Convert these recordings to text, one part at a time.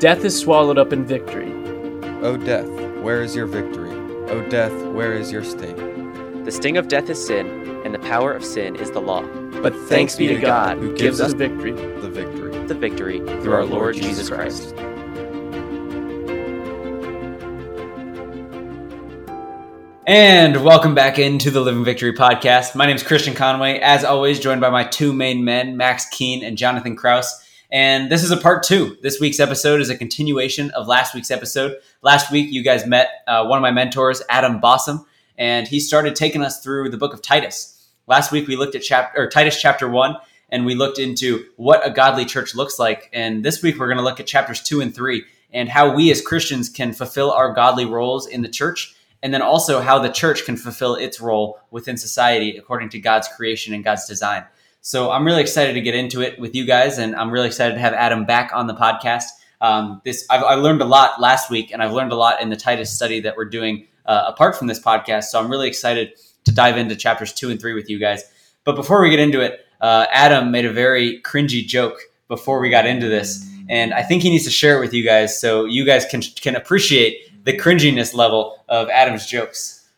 Death is swallowed up in victory. O death, where is your victory? O death, where is your sting? The sting of death is sin, and the power of sin is the law. But thanks be to God who gives us victory. The victory. The victory through our Lord Jesus Christ. And welcome back into the Living Victory podcast. My name is Christian Conway, as always, joined by my two main men, Max Keene and Jonathan Kraus. And this is a part two. This week's episode is a continuation of last week's episode. Last week, you guys met uh, one of my mentors, Adam Bossum, and he started taking us through the book of Titus. Last week, we looked at chapter or Titus chapter one, and we looked into what a godly church looks like. And this week, we're going to look at chapters two and three and how we as Christians can fulfill our godly roles in the church and then also how the church can fulfill its role within society according to God's creation and God's design. So I'm really excited to get into it with you guys, and I'm really excited to have Adam back on the podcast. Um, this I've, I learned a lot last week, and I've learned a lot in the Titus study that we're doing uh, apart from this podcast. So I'm really excited to dive into chapters two and three with you guys. But before we get into it, uh, Adam made a very cringy joke before we got into this, and I think he needs to share it with you guys so you guys can can appreciate the cringiness level of Adam's jokes.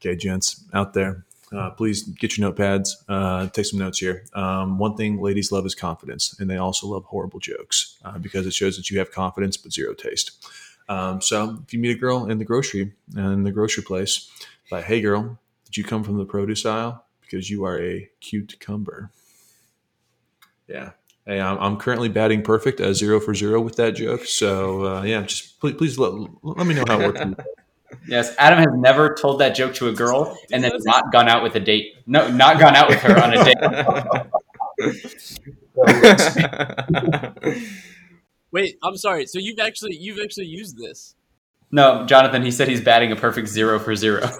Okay, gents out there, uh, please get your notepads. Uh, take some notes here. Um, one thing ladies love is confidence, and they also love horrible jokes uh, because it shows that you have confidence but zero taste. Um, so if you meet a girl in the grocery in the grocery place, like, "Hey, girl, did you come from the produce aisle? Because you are a cute cumber." Yeah, Hey, I'm, I'm currently batting perfect, uh, zero for zero with that joke. So uh, yeah, just please, please let, let me know how it works. Yes, Adam has never told that joke to a girl and then not gone out with a date. No, not gone out with her on a date. Wait, I'm sorry. So you've actually you've actually used this? No, Jonathan. He said he's batting a perfect zero for zero.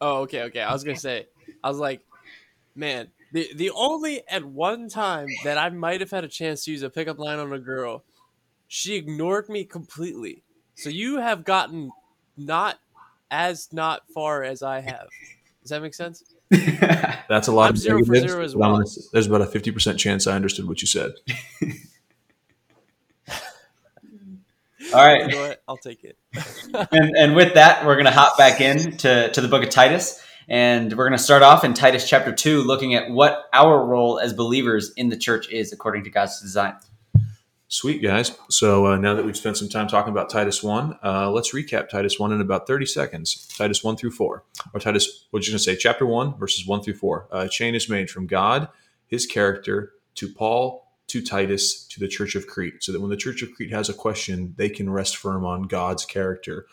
Oh, okay, okay. I was gonna say, I was like, man, the the only at one time that I might have had a chance to use a pickup line on a girl, she ignored me completely. So you have gotten not as not far as I have. Does that make sense? That's a lot. I'm of zero for zero as well. There's about a fifty percent chance I understood what you said. All right. You know? I'll take it. and, and with that, we're going to hop back in to, to the book of Titus. And we're going to start off in Titus chapter 2, looking at what our role as believers in the church is according to God's design. Sweet, guys. So uh, now that we've spent some time talking about Titus 1, uh, let's recap Titus 1 in about 30 seconds. Titus 1 through 4. Or Titus, what you going to say? Chapter 1, verses 1 through 4. Uh, a chain is made from God, his character, to Paul, to Titus, to the church of Crete, so that when the church of Crete has a question, they can rest firm on God's character.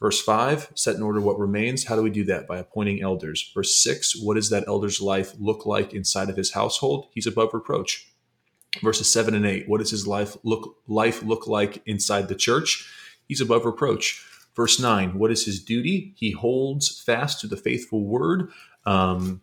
Verse 5, set in order what remains. How do we do that? By appointing elders. Verse 6, what does that elder's life look like inside of his household? He's above reproach. Verses 7 and 8, what does his life look life look like inside the church? He's above reproach. Verse 9, what is his duty? He holds fast to the faithful word. Um,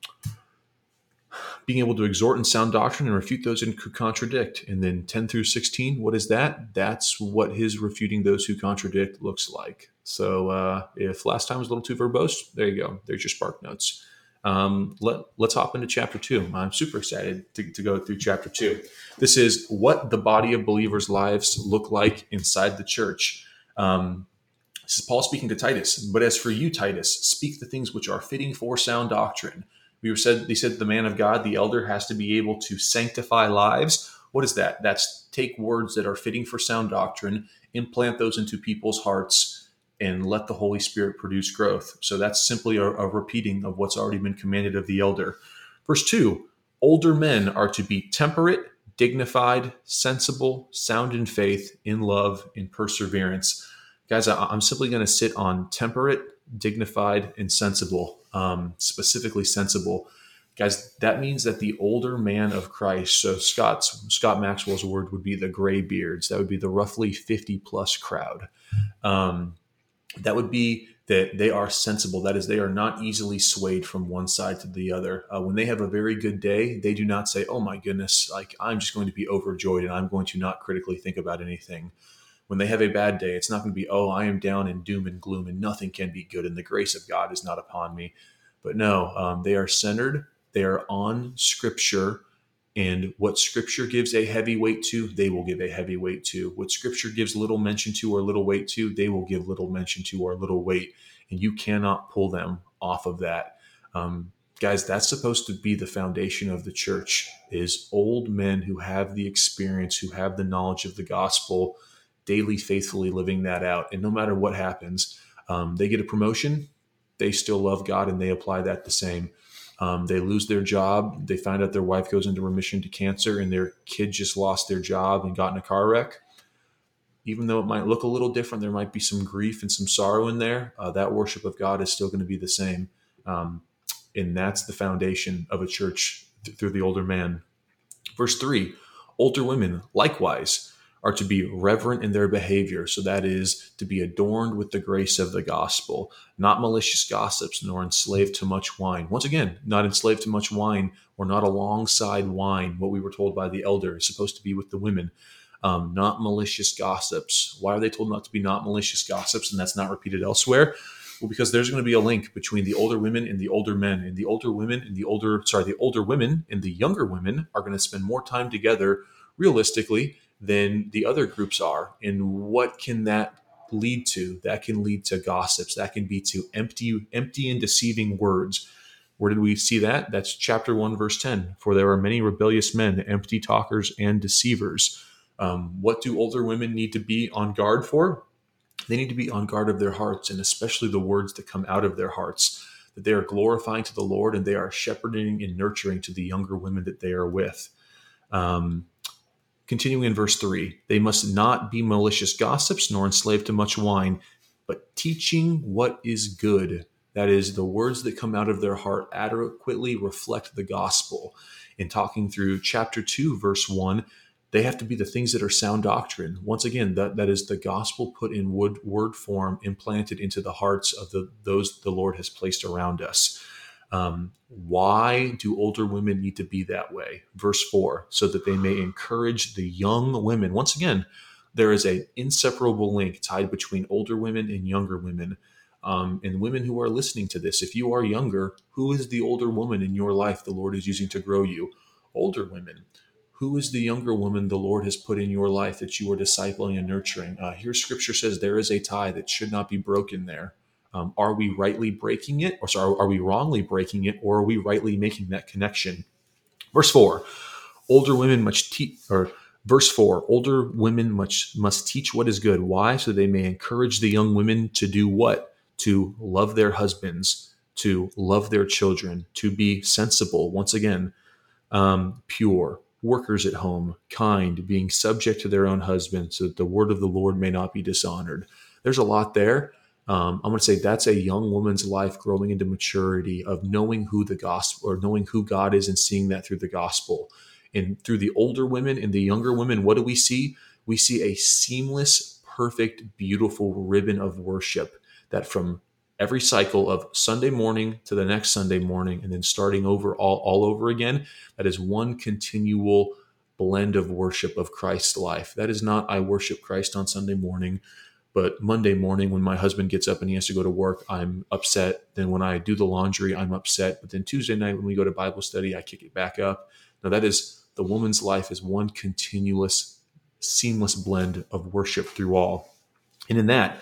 being able to exhort in sound doctrine and refute those who contradict. And then 10 through 16, what is that? That's what his refuting those who contradict looks like. So uh, if last time was a little too verbose, there you go. There's your spark notes. Um, let, let's hop into chapter two. I'm super excited to, to go through chapter two. This is what the body of believers' lives look like inside the church. Um, this is Paul speaking to Titus. But as for you, Titus, speak the things which are fitting for sound doctrine. We were said, they said the man of God, the elder, has to be able to sanctify lives. What is that? That's take words that are fitting for sound doctrine, implant those into people's hearts, and let the Holy Spirit produce growth. So that's simply a, a repeating of what's already been commanded of the elder. Verse 2 Older men are to be temperate, dignified, sensible, sound in faith, in love, in perseverance. Guys, I'm simply going to sit on temperate, dignified, and sensible, um, specifically sensible. Guys, that means that the older man of Christ, so Scott's Scott Maxwell's word would be the gray beards. That would be the roughly 50 plus crowd. Um, that would be that they are sensible. That is, they are not easily swayed from one side to the other. Uh, when they have a very good day, they do not say, "Oh my goodness, like I'm just going to be overjoyed and I'm going to not critically think about anything." When they have a bad day, it's not going to be, "Oh, I am down in doom and gloom and nothing can be good and the grace of God is not upon me." But no, um, they are centered. They are on Scripture And what scripture gives a heavy weight to, they will give a heavy weight to. What scripture gives little mention to or little weight to, they will give little mention to or little weight. And you cannot pull them off of that. Um, guys, that's supposed to be the foundation of the church is old men who have the experience, who have the knowledge of the gospel, daily faithfully living that out. And no matter what happens, um, they get a promotion, they still love God and they apply that the same. Um, they lose their job. They find out their wife goes into remission to cancer and their kid just lost their job and got in a car wreck. Even though it might look a little different, there might be some grief and some sorrow in there. Uh, that worship of God is still going to be the same. Um, and that's the foundation of a church th- through the older man. Verse 3 Older women, likewise, are to be reverent in their behavior. So that is to be adorned with the grace of the gospel, not malicious gossips, nor enslaved to much wine. Once again, not enslaved to much wine or not alongside wine. What we were told by the elder is supposed to be with the women. Um, not malicious gossips. Why are they told not to be not malicious gossips? And that's not repeated elsewhere. Well, because there's going to be a link between the older women and the older men, and the older women and the older, sorry, the older women and the younger women are going to spend more time together realistically than the other groups are. And what can that lead to? That can lead to gossips. That can be to empty, empty and deceiving words. Where did we see that? That's chapter 1, verse 10. For there are many rebellious men, empty talkers, and deceivers. Um, what do older women need to be on guard for? They need to be on guard of their hearts, and especially the words that come out of their hearts, that they are glorifying to the Lord and they are shepherding and nurturing to the younger women that they are with. Um, Continuing in verse 3 they must not be malicious gossips nor enslaved to much wine, but teaching what is good. That is, the words that come out of their heart adequately reflect the gospel. In talking through chapter 2, verse 1, they have to be the things that are sound doctrine. Once again, that, that is the gospel put in word form, implanted into the hearts of the, those the Lord has placed around us. Um, why do older women need to be that way? Verse 4 so that they may encourage the young women. Once again, there is an inseparable link tied between older women and younger women. Um, and women who are listening to this, if you are younger, who is the older woman in your life the Lord is using to grow you? Older women. Who is the younger woman the Lord has put in your life that you are discipling and nurturing? Uh, here, scripture says there is a tie that should not be broken there. Um, are we rightly breaking it, or sorry, are we wrongly breaking it, or are we rightly making that connection? Verse four: Older women must teach, or verse four: Older women must must teach what is good. Why? So they may encourage the young women to do what? To love their husbands, to love their children, to be sensible. Once again, um, pure, workers at home, kind, being subject to their own husbands, so that the word of the Lord may not be dishonored. There's a lot there um, I'm going to say that's a young woman's life growing into maturity of knowing who the gospel or knowing who God is and seeing that through the gospel. And through the older women and the younger women, what do we see? We see a seamless, perfect, beautiful ribbon of worship that from every cycle of Sunday morning to the next Sunday morning and then starting over all, all over again, that is one continual blend of worship of Christ's life. That is not I worship Christ on Sunday morning. But Monday morning, when my husband gets up and he has to go to work, I'm upset. Then when I do the laundry, I'm upset. But then Tuesday night, when we go to Bible study, I kick it back up. Now, that is the woman's life is one continuous, seamless blend of worship through all. And in that,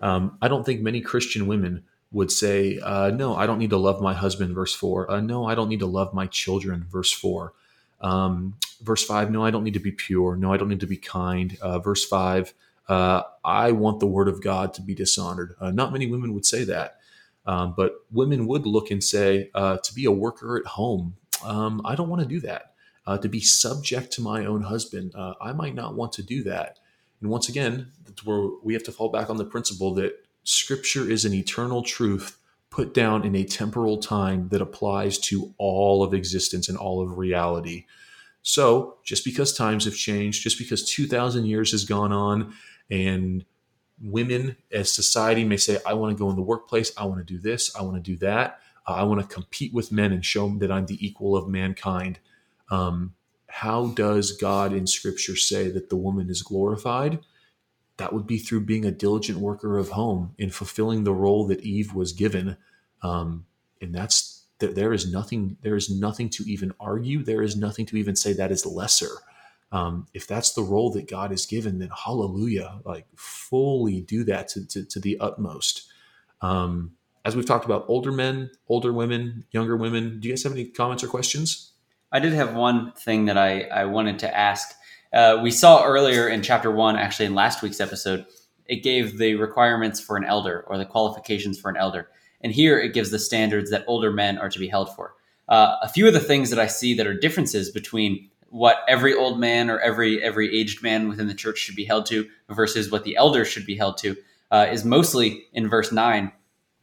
um, I don't think many Christian women would say, uh, No, I don't need to love my husband, verse 4. Uh, no, I don't need to love my children, verse 4. Um, verse 5, no, I don't need to be pure. No, I don't need to be kind. Uh, verse 5, uh, I want the word of God to be dishonored. Uh, not many women would say that, um, but women would look and say, uh, to be a worker at home, um, I don't want to do that. Uh, to be subject to my own husband, uh, I might not want to do that. And once again, that's where we have to fall back on the principle that Scripture is an eternal truth put down in a temporal time that applies to all of existence and all of reality. So, just because times have changed, just because 2,000 years has gone on, and women as society may say, I want to go in the workplace, I want to do this, I want to do that, uh, I want to compete with men and show them that I'm the equal of mankind. Um, how does God in Scripture say that the woman is glorified? That would be through being a diligent worker of home in fulfilling the role that Eve was given. Um, and that's there, there is nothing there is nothing to even argue. There is nothing to even say that is lesser. Um, if that's the role that God has given, then hallelujah, like fully do that to, to, to the utmost. Um, as we've talked about older men, older women, younger women, do you guys have any comments or questions? I did have one thing that I, I wanted to ask. Uh, we saw earlier in chapter one, actually in last week's episode, it gave the requirements for an elder or the qualifications for an elder. And here it gives the standards that older men are to be held for. Uh, a few of the things that I see that are differences between what every old man or every every aged man within the church should be held to versus what the elders should be held to uh, is mostly in verse 9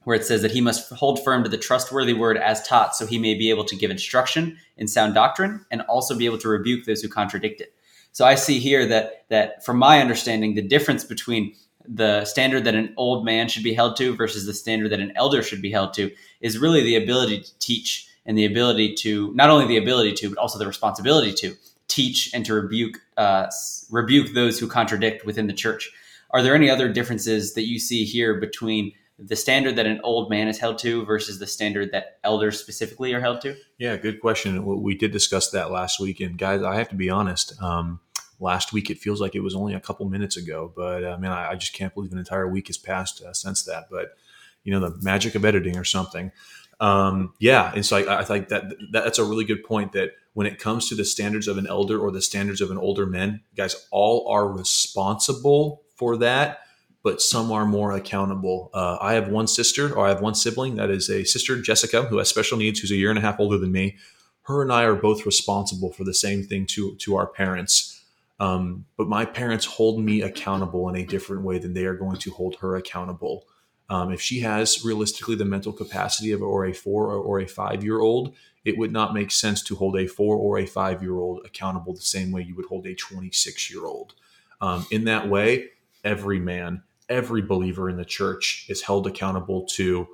where it says that he must hold firm to the trustworthy word as taught so he may be able to give instruction in sound doctrine and also be able to rebuke those who contradict it. So i see here that that from my understanding the difference between the standard that an old man should be held to versus the standard that an elder should be held to is really the ability to teach and the ability to not only the ability to but also the responsibility to teach and to rebuke uh, rebuke those who contradict within the church are there any other differences that you see here between the standard that an old man is held to versus the standard that elders specifically are held to Yeah, good question. We did discuss that last week, and guys, I have to be honest. Um, last week, it feels like it was only a couple minutes ago, but uh, man, I, I just can't believe an entire week has passed uh, since that. But you know, the magic of editing or something. Um, yeah, and so I, I think that, that that's a really good point. That when it comes to the standards of an elder or the standards of an older man, guys, all are responsible for that, but some are more accountable. Uh, I have one sister, or I have one sibling that is a sister, Jessica, who has special needs, who's a year and a half older than me. Her and I are both responsible for the same thing to to our parents. Um, but my parents hold me accountable in a different way than they are going to hold her accountable. Um, if she has realistically the mental capacity of or a four or, a five year old, it would not make sense to hold a four or a five year old accountable the same way you would hold a 26 year old. Um, in that way, every man, every believer in the church is held accountable to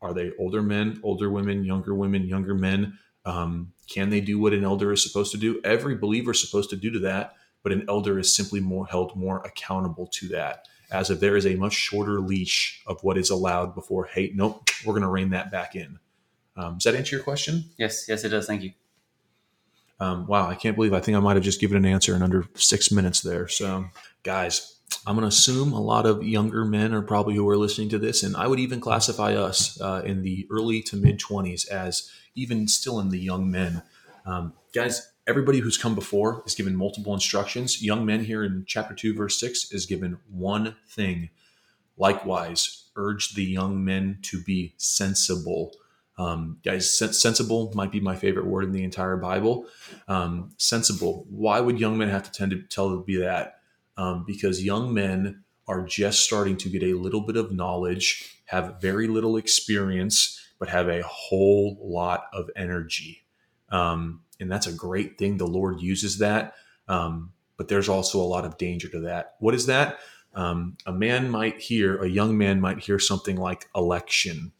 are they older men, older women, younger women, younger men? Um, can they do what an elder is supposed to do? Every believer is supposed to do to that, but an elder is simply more held more accountable to that. As if there is a much shorter leash of what is allowed before, hey, nope, we're going to rein that back in. Um, does that answer your question? yes yes it does thank you Um, wow, I can't believe I think I might have just given an answer in under six minutes there. So, guys, I'm going to assume a lot of younger men are probably who are listening to this, and I would even classify us uh, in the early to mid 20s as even still in the young men. Um, guys, everybody who's come before is given multiple instructions. Young men here in chapter 2, verse 6 is given one thing. Likewise, urge the young men to be sensible. Um, guys, sen- sensible might be my favorite word in the entire Bible. Um, sensible. Why would young men have to tend to tell to be that? Um, because young men are just starting to get a little bit of knowledge, have very little experience, but have a whole lot of energy. Um, and that's a great thing. The Lord uses that. Um, but there's also a lot of danger to that. What is that? Um, a man might hear, a young man might hear something like election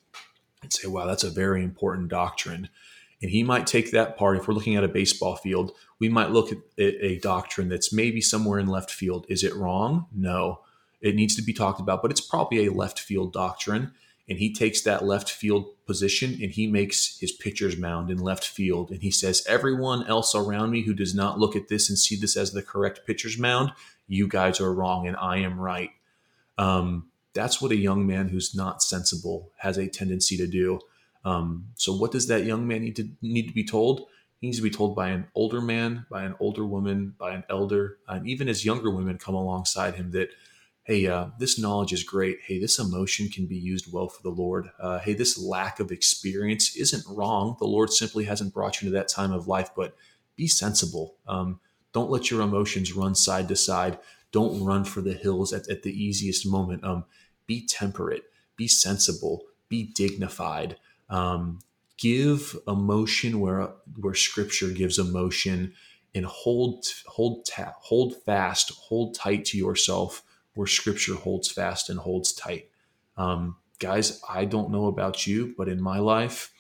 and say, wow, that's a very important doctrine. And he might take that part. If we're looking at a baseball field, we might look at a doctrine that's maybe somewhere in left field. Is it wrong? No. It needs to be talked about, but it's probably a left field doctrine. And he takes that left field position and he makes his pitcher's mound in left field. And he says, Everyone else around me who does not look at this and see this as the correct pitcher's mound, you guys are wrong and I am right. Um, that's what a young man who's not sensible has a tendency to do. Um, so, what does that young man need to need to be told? He needs to be told by an older man, by an older woman, by an elder, and even as younger women come alongside him that, hey, uh, this knowledge is great. Hey, this emotion can be used well for the Lord. Uh, hey, this lack of experience isn't wrong. The Lord simply hasn't brought you to that time of life, but be sensible. Um, don't let your emotions run side to side. Don't run for the hills at, at the easiest moment. Um, be temperate, be sensible, be dignified. Um, give emotion where where Scripture gives emotion, and hold hold ta- hold fast, hold tight to yourself where Scripture holds fast and holds tight. Um, guys, I don't know about you, but in my life,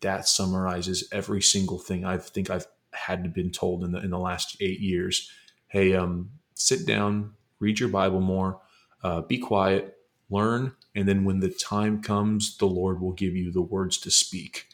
that summarizes every single thing I think I've had been told in the in the last eight years. Hey, um, sit down, read your Bible more, uh, be quiet, learn, and then when the time comes, the Lord will give you the words to speak.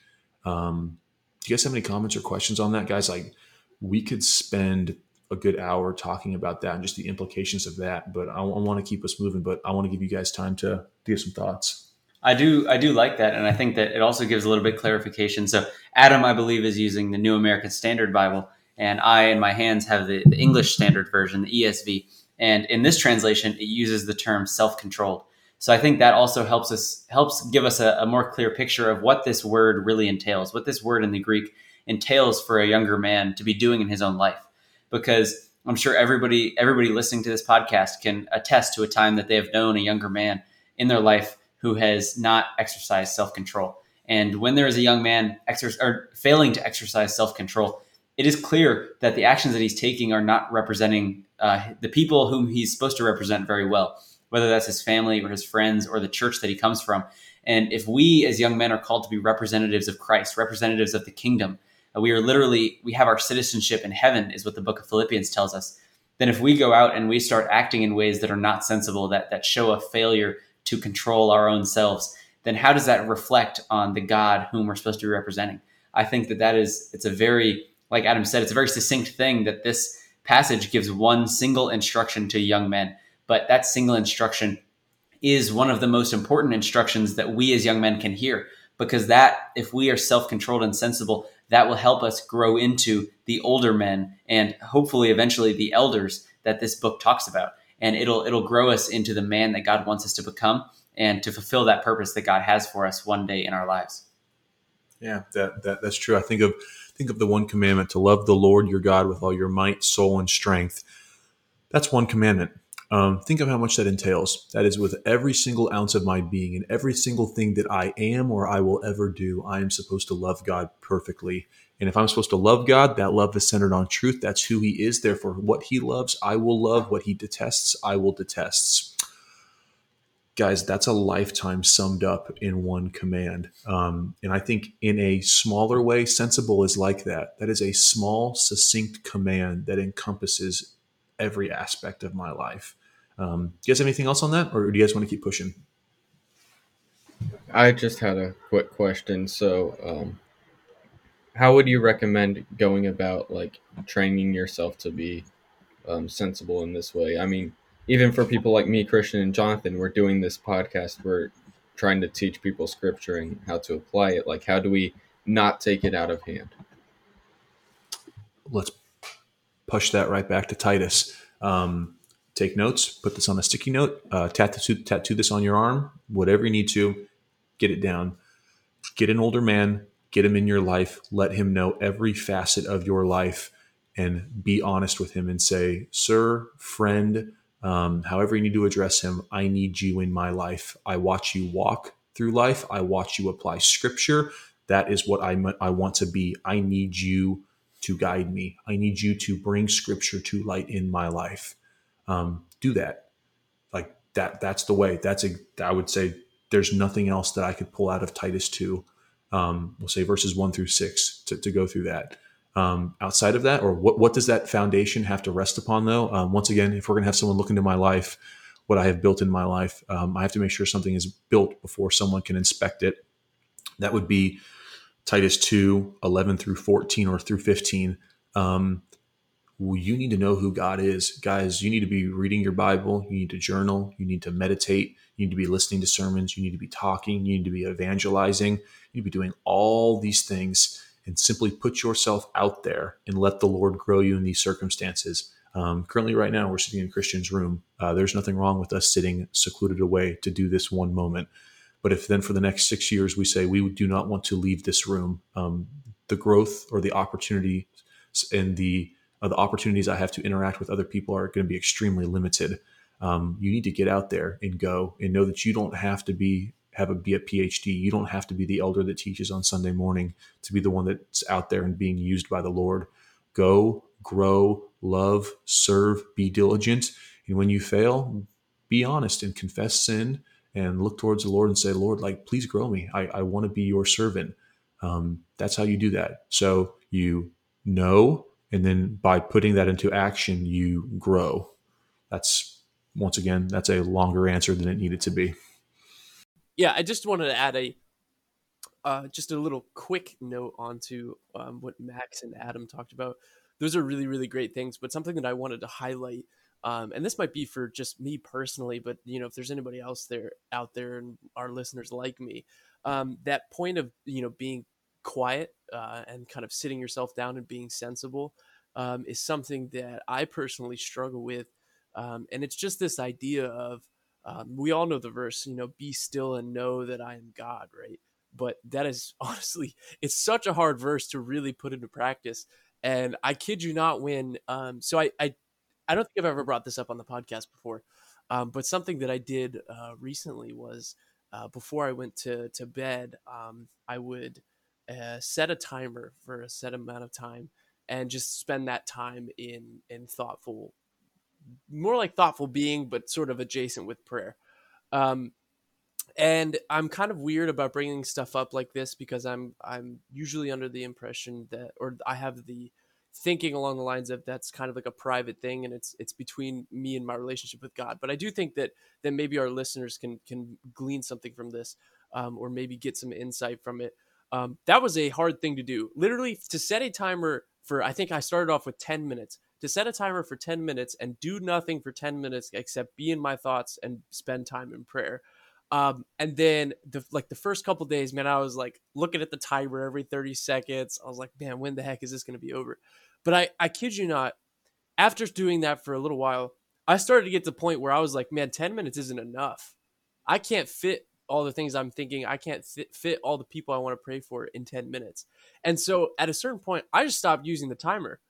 Um, do you guys have any comments or questions on that, guys? Like, we could spend a good hour talking about that and just the implications of that, but I, I want to keep us moving. But I want to give you guys time to, give some thoughts. I do I do like that, and I think that it also gives a little bit clarification. So Adam, I believe, is using the New American Standard Bible, and I in my hands have the, the English Standard Version, the ESV. And in this translation, it uses the term self-controlled. So I think that also helps us helps give us a, a more clear picture of what this word really entails, what this word in the Greek entails for a younger man to be doing in his own life. Because I'm sure everybody everybody listening to this podcast can attest to a time that they have known a younger man in their life who has not exercised self control. And when there is a young man exer- or failing to exercise self control, it is clear that the actions that he's taking are not representing uh, the people whom he's supposed to represent very well, whether that's his family or his friends or the church that he comes from. And if we as young men are called to be representatives of Christ, representatives of the kingdom, Uh, we are literally, we have our citizenship in heaven, is what the book of Philippians tells us. Then if we go out and we start acting in ways that are not sensible, that, that show a failure to control our own selves, then how does that reflect on the God whom we're supposed to be representing? I think that that is, it's a very, like Adam said, it's a very succinct thing that this passage gives one single instruction to young men. But that single instruction is one of the most important instructions that we as young men can hear because that, if we are self controlled and sensible, that will help us grow into the older men and hopefully eventually the elders that this book talks about and it'll it'll grow us into the man that God wants us to become and to fulfill that purpose that God has for us one day in our lives. Yeah, that, that that's true. I think of think of the one commandment to love the Lord your God with all your might, soul, and strength. That's one commandment. Um, think of how much that entails. That is with every single ounce of my being and every single thing that I am or I will ever do, I am supposed to love God perfectly. And if I'm supposed to love God, that love is centered on truth. That's who He is. Therefore, what He loves, I will love. What He detests, I will detest. Guys, that's a lifetime summed up in one command. Um, and I think in a smaller way, sensible is like that. That is a small, succinct command that encompasses every aspect of my life. Um, do you guys have anything else on that, or do you guys want to keep pushing? I just had a quick question. So, um, how would you recommend going about like training yourself to be um, sensible in this way? I mean, even for people like me, Christian and Jonathan, we're doing this podcast. We're trying to teach people scripture and how to apply it. Like, how do we not take it out of hand? Let's push that right back to Titus. Um, take notes, put this on a sticky note, uh, tattoo, tattoo this on your arm, whatever you need to, get it down. Get an older man, get him in your life, let him know every facet of your life, and be honest with him and say, Sir, friend, um, however you need to address him, I need you in my life. I watch you walk through life, I watch you apply scripture. That is what I, I want to be. I need you to guide me. I need you to bring scripture to light in my life um, do that. Like that, that's the way. That's a, I would say there's nothing else that I could pull out of Titus 2. Um, we'll say verses one through six to, to go through that. Um, outside of that, or what, what does that foundation have to rest upon though? Um, once again, if we're going to have someone look into my life, what I have built in my life, um, I have to make sure something is built before someone can inspect it. That would be Titus 2, 11 through 14 or through 15. Um, you need to know who God is. Guys, you need to be reading your Bible. You need to journal. You need to meditate. You need to be listening to sermons. You need to be talking. You need to be evangelizing. You need to be doing all these things and simply put yourself out there and let the Lord grow you in these circumstances. Um, currently, right now, we're sitting in Christian's room. Uh, there's nothing wrong with us sitting secluded away to do this one moment. But if then for the next six years we say we do not want to leave this room, um, the growth or the opportunity and the uh, the opportunities I have to interact with other people are going to be extremely limited. Um, you need to get out there and go and know that you don't have to be have a be a PhD. You don't have to be the elder that teaches on Sunday morning to be the one that's out there and being used by the Lord. Go, grow, love, serve, be diligent, and when you fail, be honest and confess sin and look towards the Lord and say, Lord, like please grow me. I, I want to be your servant. Um, that's how you do that. So you know and then by putting that into action you grow that's once again that's a longer answer than it needed to be yeah i just wanted to add a uh, just a little quick note onto um, what Max and Adam talked about. Those are really, really great things. But something that I wanted to highlight, um, and this might be for just me personally, but you know, if there's anybody else there out there and our listeners like me, um, that point of you know being quiet uh, and kind of sitting yourself down and being sensible um, is something that I personally struggle with, um, and it's just this idea of um, we all know the verse, you know, be still and know that I am God, right? But that is honestly, it's such a hard verse to really put into practice. And I kid you not, when um, so I, I I don't think I've ever brought this up on the podcast before, um, but something that I did uh, recently was uh, before I went to to bed, um, I would uh, set a timer for a set amount of time and just spend that time in in thoughtful more like thoughtful being, but sort of adjacent with prayer. Um, and I'm kind of weird about bringing stuff up like this because I'm I'm usually under the impression that, or I have the thinking along the lines of that's kind of like a private thing and it's it's between me and my relationship with God. But I do think that that maybe our listeners can can glean something from this, um, or maybe get some insight from it. Um, that was a hard thing to do. Literally to set a timer for I think I started off with 10 minutes to set a timer for 10 minutes and do nothing for 10 minutes except be in my thoughts and spend time in prayer. Um, and then the like the first couple days, man, I was like looking at the timer every 30 seconds. I was like, man, when the heck is this going to be over? But I, I kid you not, after doing that for a little while, I started to get to the point where I was like, man, 10 minutes isn't enough. I can't fit all the things I'm thinking. I can't fit, fit all the people I want to pray for in 10 minutes. And so at a certain point, I just stopped using the timer.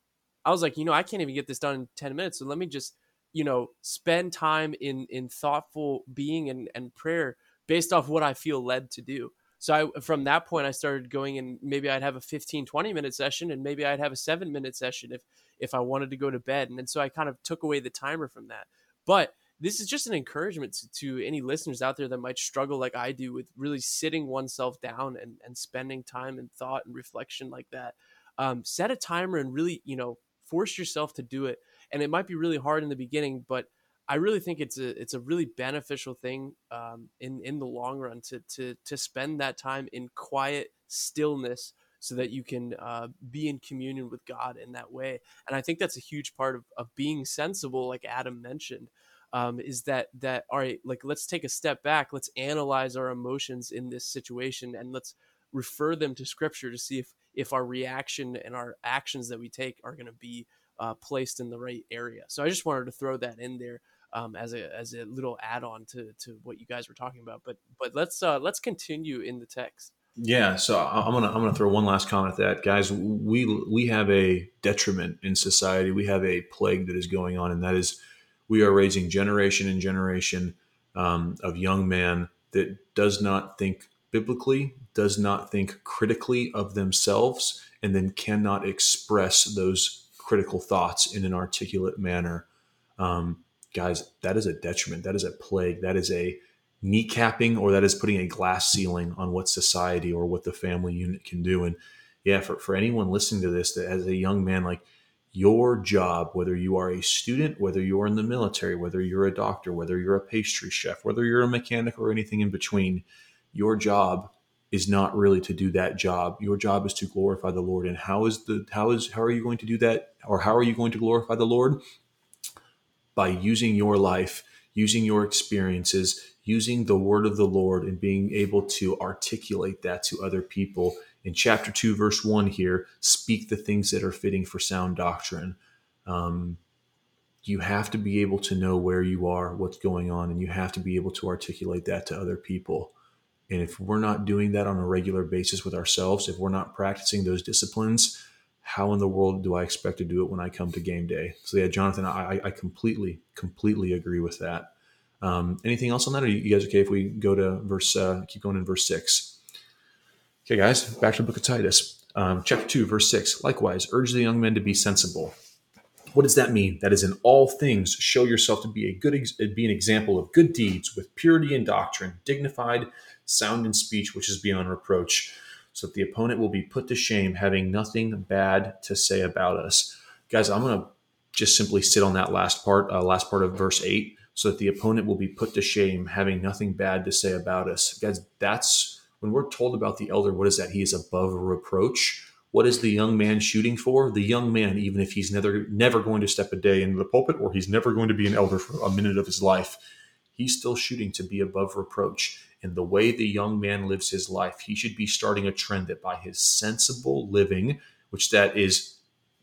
I was like, you know, I can't even get this done in 10 minutes. So let me just, you know, spend time in in thoughtful being and, and prayer based off what I feel led to do. So I, from that point, I started going and maybe I'd have a 15, 20 minute session and maybe I'd have a seven minute session if, if I wanted to go to bed. And, and so I kind of took away the timer from that. But this is just an encouragement to, to any listeners out there that might struggle like I do with really sitting oneself down and, and spending time and thought and reflection like that. Um, set a timer and really, you know, force yourself to do it and it might be really hard in the beginning but i really think it's a it's a really beneficial thing um, in in the long run to to to spend that time in quiet stillness so that you can uh, be in communion with god in that way and i think that's a huge part of, of being sensible like adam mentioned um, is that that all right like let's take a step back let's analyze our emotions in this situation and let's refer them to scripture to see if if our reaction and our actions that we take are going to be uh, placed in the right area. So I just wanted to throw that in there um, as a as a little add on to to what you guys were talking about. But but let's uh, let's continue in the text. Yeah, so I'm gonna I'm gonna throw one last comment at that, guys. We we have a detriment in society. We have a plague that is going on, and that is we are raising generation and generation um, of young men that does not think biblically, does not think critically of themselves, and then cannot express those critical thoughts in an articulate manner. Um, guys, that is a detriment. That is a plague. That is a kneecapping, or that is putting a glass ceiling on what society or what the family unit can do. And yeah, for, for anyone listening to this, that as a young man, like your job, whether you are a student, whether you're in the military, whether you're a doctor, whether you're a pastry chef, whether you're a mechanic or anything in between, your job is not really to do that job. Your job is to glorify the Lord. And how is the how is how are you going to do that? Or how are you going to glorify the Lord? By using your life, using your experiences, using the word of the Lord and being able to articulate that to other people. In chapter 2, verse 1 here, speak the things that are fitting for sound doctrine. Um, you have to be able to know where you are, what's going on, and you have to be able to articulate that to other people. And if we're not doing that on a regular basis with ourselves, if we're not practicing those disciplines, how in the world do I expect to do it when I come to game day? So yeah, Jonathan, I, I completely, completely agree with that. Um, anything else on that? Are you guys okay if we go to verse, uh, keep going in verse six? Okay, guys, back to the book of Titus, um, chapter two, verse six. Likewise, urge the young men to be sensible. What does that mean? That is, in all things, show yourself to be a good, be an example of good deeds with purity and doctrine, dignified, sound in speech which is beyond reproach, so that the opponent will be put to shame, having nothing bad to say about us. Guys, I'm going to just simply sit on that last part, uh, last part of verse 8, so that the opponent will be put to shame, having nothing bad to say about us. Guys, that's when we're told about the elder, what is that? He is above reproach. What is the young man shooting for? The young man, even if he's never never going to step a day into the pulpit or he's never going to be an elder for a minute of his life, he's still shooting to be above reproach. And the way the young man lives his life, he should be starting a trend that by his sensible living, which that is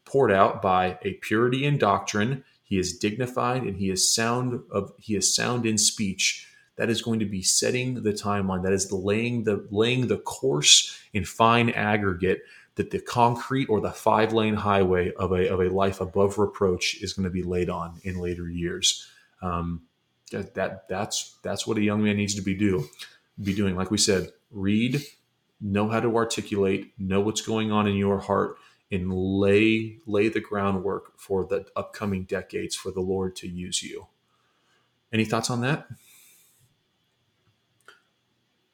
poured out by a purity in doctrine, he is dignified and he is sound of he is sound in speech that is going to be setting the timeline that is laying the laying the course in fine aggregate that the concrete or the five lane highway of a, of a life above reproach is going to be laid on in later years. Um, that, that that's that's what a young man needs to be do be doing. Like we said read know how to articulate know what's going on in your heart and lay lay the groundwork for the upcoming decades for the lord to use you. Any thoughts on that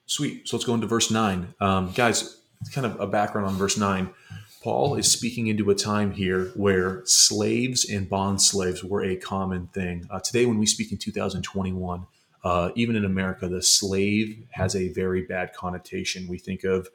Sweet. So let's go into verse 9. Um, guys, kind of a background on verse 9. Paul is speaking into a time here where slaves and bond slaves were a common thing. Uh, today, when we speak in 2021, uh, even in America, the slave has a very bad connotation. We think of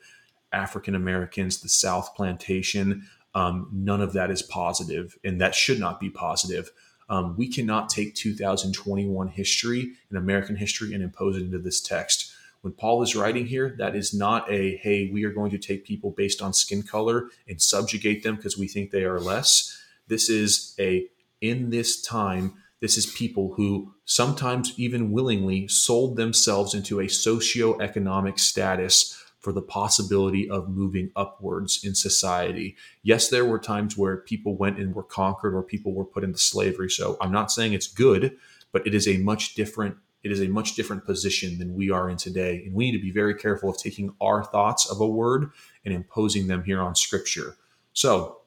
African Americans, the South plantation. Um, none of that is positive, and that should not be positive. Um, we cannot take 2021 history and American history and impose it into this text when Paul is writing here, that is not a, hey, we are going to take people based on skin color and subjugate them because we think they are less. This is a, in this time, this is people who sometimes even willingly sold themselves into a socio-economic status for the possibility of moving upwards in society. Yes, there were times where people went and were conquered or people were put into slavery. So I'm not saying it's good, but it is a much different it is a much different position than we are in today. And we need to be very careful of taking our thoughts of a word and imposing them here on scripture. So,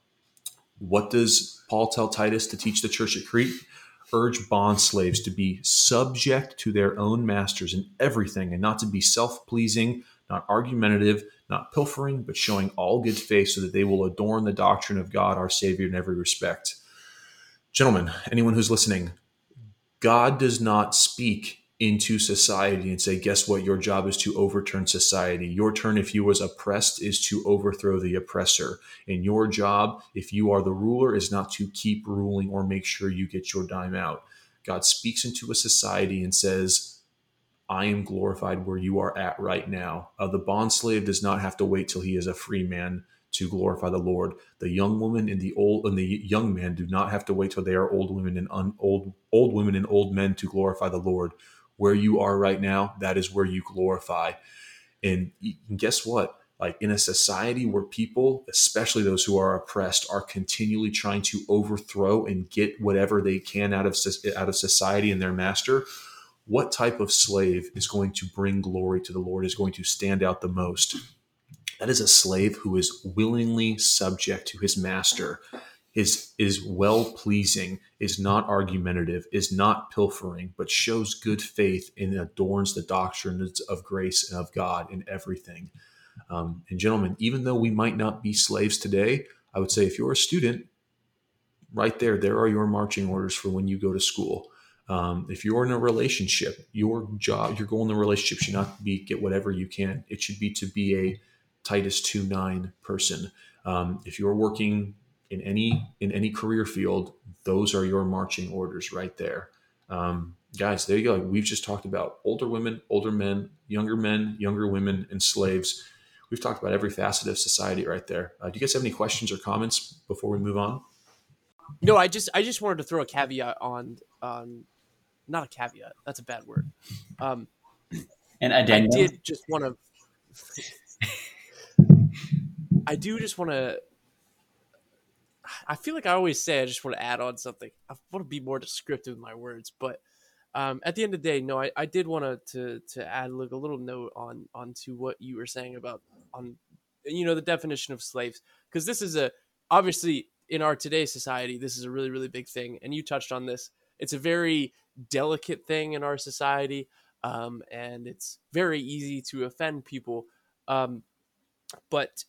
what does Paul tell Titus to teach the church at Crete? Urge bond slaves to be subject to their own masters in everything and not to be self pleasing, not argumentative, not pilfering, but showing all good faith so that they will adorn the doctrine of God our Savior in every respect. Gentlemen, anyone who's listening, God does not speak into society and say, guess what? Your job is to overturn society. Your turn, if you was oppressed, is to overthrow the oppressor. And your job, if you are the ruler, is not to keep ruling or make sure you get your dime out. God speaks into a society and says, I am glorified where you are at right now. Uh, the bond slave does not have to wait till he is a free man to glorify the Lord. The young woman and the old and the young man do not have to wait till they are old women and un, old old women and old men to glorify the Lord where you are right now, that is where you glorify. And guess what? Like in a society where people, especially those who are oppressed, are continually trying to overthrow and get whatever they can out of out of society and their master, what type of slave is going to bring glory to the Lord is going to stand out the most? That is a slave who is willingly subject to his master is is well pleasing, is not argumentative, is not pilfering, but shows good faith and adorns the doctrines of grace and of God in everything. Um, and gentlemen, even though we might not be slaves today, I would say if you're a student, right there, there are your marching orders for when you go to school. Um, if you're in a relationship, your job, your goal in the relationship should not be get whatever you can. It should be to be a Titus 2 9 person. Um, if you're working in any in any career field, those are your marching orders right there. Um, guys, there you go. We've just talked about older women, older men, younger men, younger women, and slaves. We've talked about every facet of society right there. Uh, do you guys have any questions or comments before we move on? No, I just I just wanted to throw a caveat on on not a caveat. That's a bad word. Um, and I did just want to. I do just want to I feel like I always say I just want to add on something. I want to be more descriptive with my words, but um, at the end of the day, no, I, I did want to to add like a little note on onto what you were saying about on you know the definition of slaves because this is a obviously in our today's society this is a really really big thing and you touched on this. It's a very delicate thing in our society, um, and it's very easy to offend people. Um, but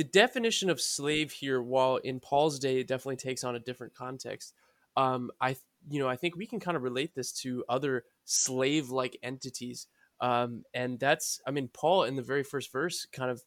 the definition of slave here, while in Paul's day it definitely takes on a different context, um, I you know I think we can kind of relate this to other slave-like entities. Um, and that's, I mean, Paul in the very first verse kind of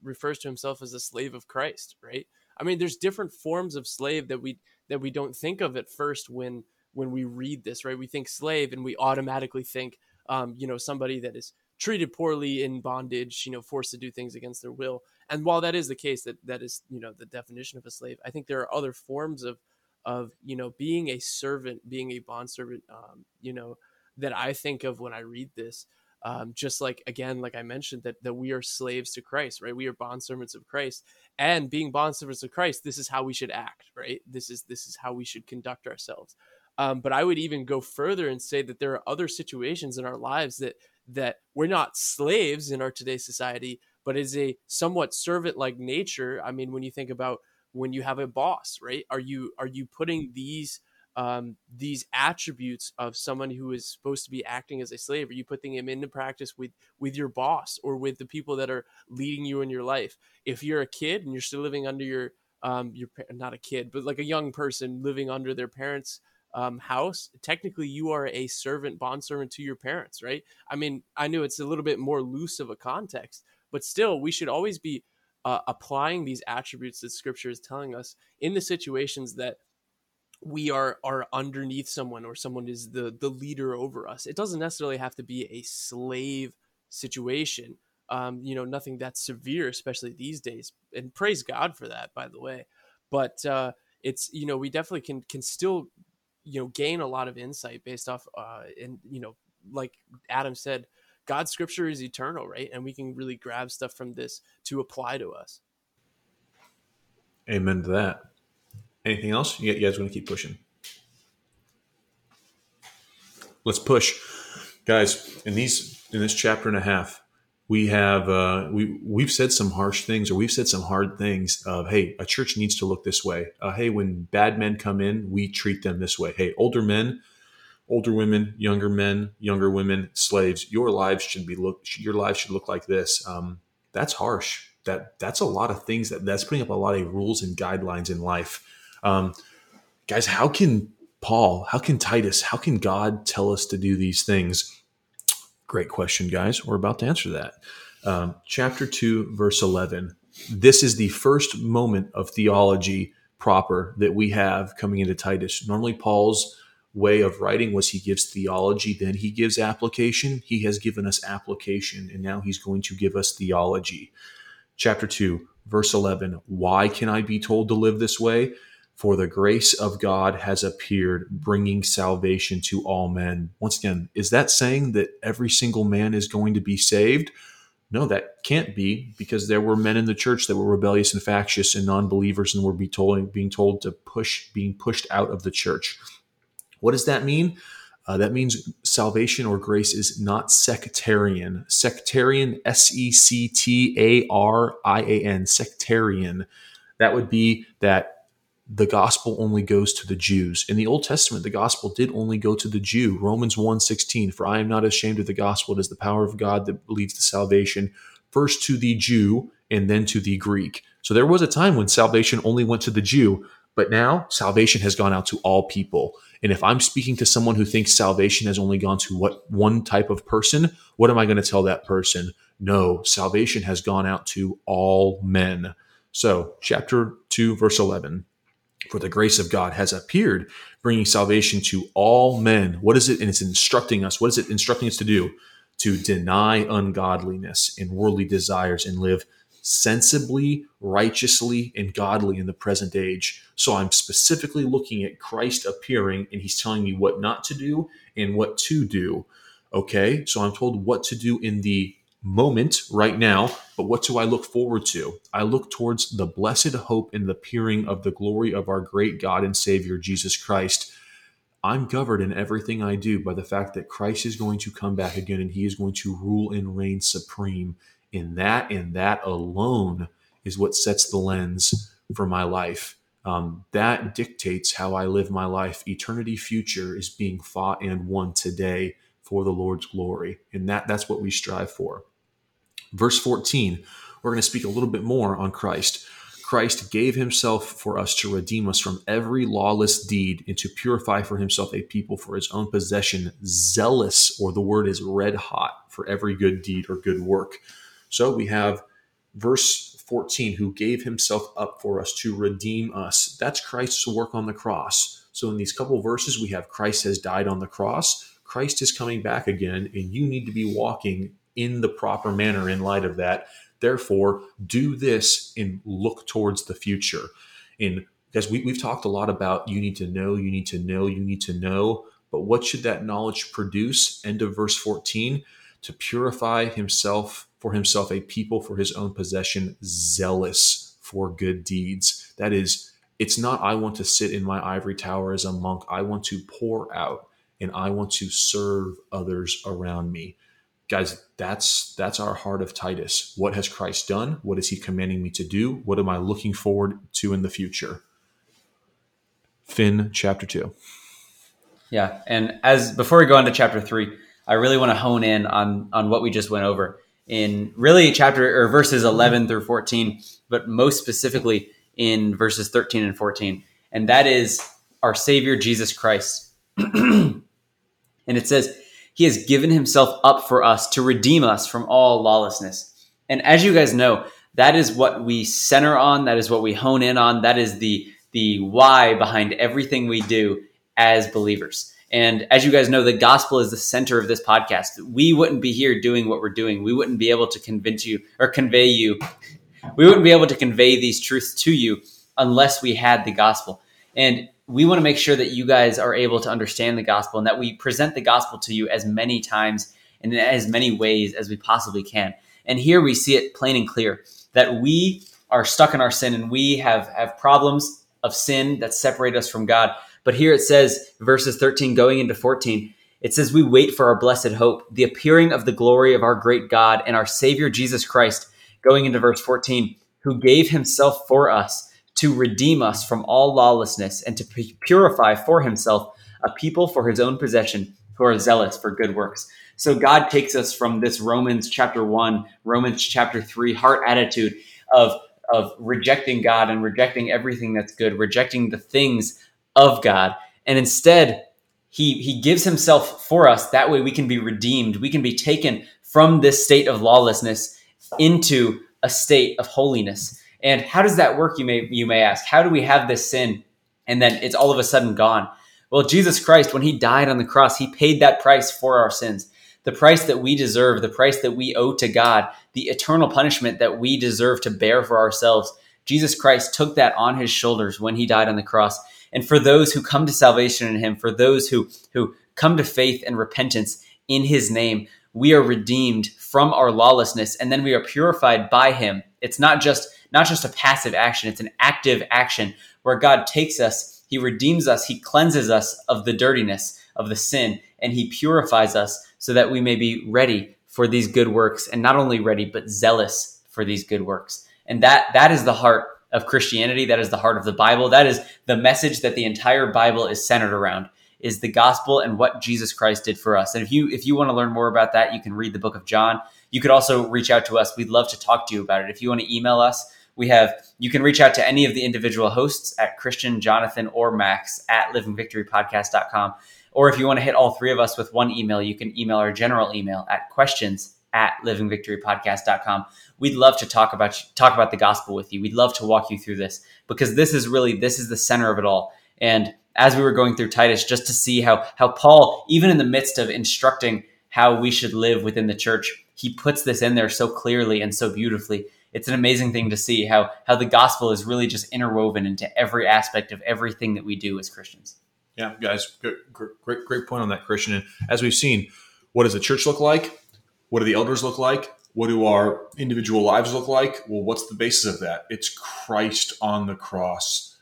refers to himself as a slave of Christ, right? I mean, there's different forms of slave that we that we don't think of at first when when we read this, right? We think slave, and we automatically think, um, you know, somebody that is treated poorly in bondage, you know, forced to do things against their will. And while that is the case, that that is, you know, the definition of a slave. I think there are other forms of of you know being a servant, being a bondservant, um, you know, that I think of when I read this um, just like again like i mentioned that that we are slaves to christ right we are bond servants of christ and being bond servants of christ this is how we should act right this is this is how we should conduct ourselves um, but i would even go further and say that there are other situations in our lives that that we're not slaves in our today's society but is a somewhat servant like nature i mean when you think about when you have a boss right are you are you putting these um, these attributes of someone who is supposed to be acting as a slave? Are you putting him into practice with with your boss or with the people that are leading you in your life? If you're a kid and you're still living under your um, your not a kid, but like a young person living under their parents' um, house, technically you are a servant, bond servant to your parents, right? I mean, I know it's a little bit more loose of a context, but still, we should always be uh, applying these attributes that Scripture is telling us in the situations that we are are underneath someone or someone is the the leader over us. It doesn't necessarily have to be a slave situation. Um you know nothing that severe especially these days. And praise god for that by the way. But uh it's you know we definitely can can still you know gain a lot of insight based off uh and you know like adam said god's scripture is eternal right and we can really grab stuff from this to apply to us amen to that Anything else? You guys want to keep pushing? Let's push, guys. In these in this chapter and a half, we have uh, we we've said some harsh things or we've said some hard things of hey, a church needs to look this way. Uh, hey, when bad men come in, we treat them this way. Hey, older men, older women, younger men, younger women, slaves. Your lives should be look. Your lives should look like this. Um, that's harsh. That that's a lot of things. That that's putting up a lot of rules and guidelines in life. Um, guys, how can Paul, how can Titus, how can God tell us to do these things? Great question, guys. We're about to answer that. Um, chapter 2, verse 11. This is the first moment of theology proper that we have coming into Titus. Normally, Paul's way of writing was he gives theology, then he gives application. He has given us application, and now he's going to give us theology. Chapter 2, verse 11. Why can I be told to live this way? For the grace of God has appeared, bringing salvation to all men. Once again, is that saying that every single man is going to be saved? No, that can't be because there were men in the church that were rebellious and factious and non-believers and were be told, being told to push, being pushed out of the church. What does that mean? Uh, that means salvation or grace is not sectarian. Sectarian, S E C T A R I A N, sectarian. That would be that the gospel only goes to the Jews. In the Old Testament, the gospel did only go to the Jew. Romans 1:16, for I am not ashamed of the gospel, it is the power of God that leads to salvation, first to the Jew and then to the Greek. So there was a time when salvation only went to the Jew, but now salvation has gone out to all people. And if I'm speaking to someone who thinks salvation has only gone to what one type of person, what am I going to tell that person? No, salvation has gone out to all men. So, chapter 2 verse 11. For the grace of God has appeared, bringing salvation to all men. What is it? And it's instructing us. What is it instructing us to do? To deny ungodliness and worldly desires and live sensibly, righteously, and godly in the present age. So I'm specifically looking at Christ appearing and he's telling me what not to do and what to do. Okay, so I'm told what to do in the moment right now, but what do I look forward to? I look towards the blessed hope and the appearing of the glory of our great God and Savior, Jesus Christ. I'm governed in everything I do by the fact that Christ is going to come back again and he is going to rule and reign supreme. In that and that alone is what sets the lens for my life. Um, that dictates how I live my life. Eternity future is being fought and won today for the Lord's glory. And that, that's what we strive for. Verse 14, we're going to speak a little bit more on Christ. Christ gave himself for us to redeem us from every lawless deed and to purify for himself a people for his own possession, zealous, or the word is red hot for every good deed or good work. So we have verse 14, who gave himself up for us to redeem us. That's Christ's work on the cross. So in these couple verses, we have Christ has died on the cross. Christ is coming back again, and you need to be walking in the proper manner in light of that. Therefore, do this and look towards the future. And because we, we've talked a lot about you need to know, you need to know, you need to know. But what should that knowledge produce? End of verse 14 to purify himself for himself a people for his own possession, zealous for good deeds. That is, it's not I want to sit in my ivory tower as a monk. I want to pour out and I want to serve others around me. Guys, that's that's our heart of Titus. What has Christ done? What is he commanding me to do? What am I looking forward to in the future? Finn chapter 2. Yeah, and as before we go on to chapter 3, I really want to hone in on on what we just went over in really chapter or verses 11 through 14, but most specifically in verses 13 and 14. And that is our Savior Jesus Christ. and it says, He has given Himself up for us to redeem us from all lawlessness. And as you guys know, that is what we center on. That is what we hone in on. That is the the why behind everything we do as believers. And as you guys know, the gospel is the center of this podcast. We wouldn't be here doing what we're doing. We wouldn't be able to convince you or convey you. We wouldn't be able to convey these truths to you unless we had the gospel. And we want to make sure that you guys are able to understand the gospel and that we present the gospel to you as many times and in as many ways as we possibly can. And here we see it plain and clear that we are stuck in our sin and we have, have problems of sin that separate us from God. But here it says, verses 13 going into 14, it says, We wait for our blessed hope, the appearing of the glory of our great God and our Savior Jesus Christ. Going into verse 14, who gave himself for us to redeem us from all lawlessness and to purify for himself a people for his own possession who are zealous for good works. So God takes us from this Romans chapter 1, Romans chapter 3 heart attitude of of rejecting God and rejecting everything that's good, rejecting the things of God. And instead, he, he gives himself for us. That way we can be redeemed. We can be taken from this state of lawlessness into a state of holiness. And how does that work? You may, you may ask, how do we have this sin and then it's all of a sudden gone? Well, Jesus Christ, when he died on the cross, he paid that price for our sins. The price that we deserve, the price that we owe to God, the eternal punishment that we deserve to bear for ourselves. Jesus Christ took that on his shoulders when he died on the cross. And for those who come to salvation in him, for those who, who come to faith and repentance in his name, we are redeemed from our lawlessness and then we are purified by him. It's not just not just a passive action, it's an active action where God takes us, he redeems us, he cleanses us of the dirtiness of the sin and he purifies us so that we may be ready for these good works and not only ready but zealous for these good works. And that that is the heart of Christianity. That is the heart of the Bible. That is the message that the entire Bible is centered around is the gospel and what Jesus Christ did for us. And if you if you want to learn more about that, you can read the book of John. You could also reach out to us. We'd love to talk to you about it. If you want to email us, we have you can reach out to any of the individual hosts at Christian, Jonathan, or Max at livingvictorypodcast.com. Or if you want to hit all three of us with one email, you can email our general email at questions at livingvictorypodcast.com. We'd love to talk about talk about the gospel with you. We'd love to walk you through this because this is really this is the center of it all. And as we were going through Titus, just to see how how Paul, even in the midst of instructing how we should live within the church, he puts this in there so clearly and so beautifully. It's an amazing thing to see how how the gospel is really just interwoven into every aspect of everything that we do as Christians. Yeah, guys, great, great, great point on that, Christian. And as we've seen, what does the church look like? What do the elders look like? What do our individual lives look like? Well, what's the basis of that? It's Christ on the cross,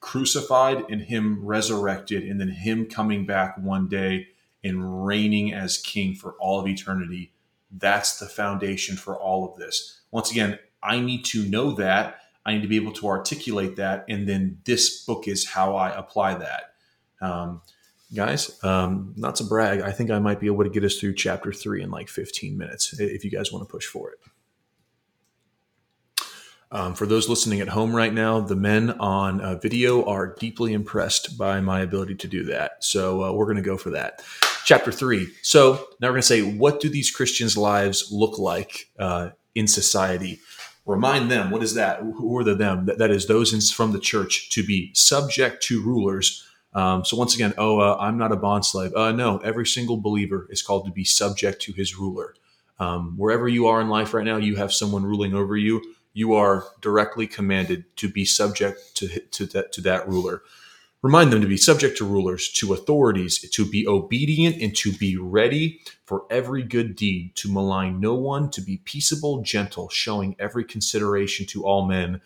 crucified and Him resurrected, and then Him coming back one day and reigning as King for all of eternity. That's the foundation for all of this. Once again, I need to know that. I need to be able to articulate that. And then this book is how I apply that. Um, guys, um, not to brag, I think I might be able to get us through chapter three in like 15 minutes if you guys want to push for it. Um, for those listening at home right now, the men on uh, video are deeply impressed by my ability to do that. So uh, we're going to go for that. Chapter three. So now we're going to say, what do these Christians' lives look like uh, in society? Remind them, what is that? Who are the them? That, that is those in, from the church to be subject to rulers. Um, so once again, oh, uh, I'm not a bond slave. Uh, no, every single believer is called to be subject to his ruler. Um, wherever you are in life right now, you have someone ruling over you you are directly commanded to be subject to, to, that, to that ruler. Remind them to be subject to rulers, to authorities, to be obedient, and to be ready for every good deed, to malign no one, to be peaceable, gentle, showing every consideration to all men.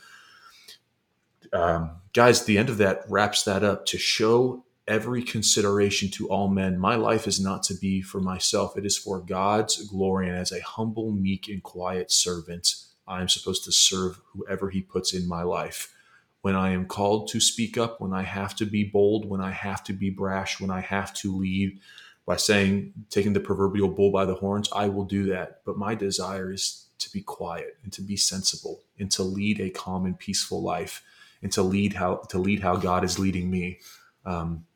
Um, guys, the end of that wraps that up to show every consideration to all men. My life is not to be for myself, it is for God's glory and as a humble, meek, and quiet servant I'm supposed to serve whoever He puts in my life. When I am called to speak up, when I have to be bold, when I have to be brash, when I have to lead by saying, taking the proverbial bull by the horns, I will do that. But my desire is to be quiet and to be sensible and to lead a calm and peaceful life and to lead how to lead how God is leading me. Um,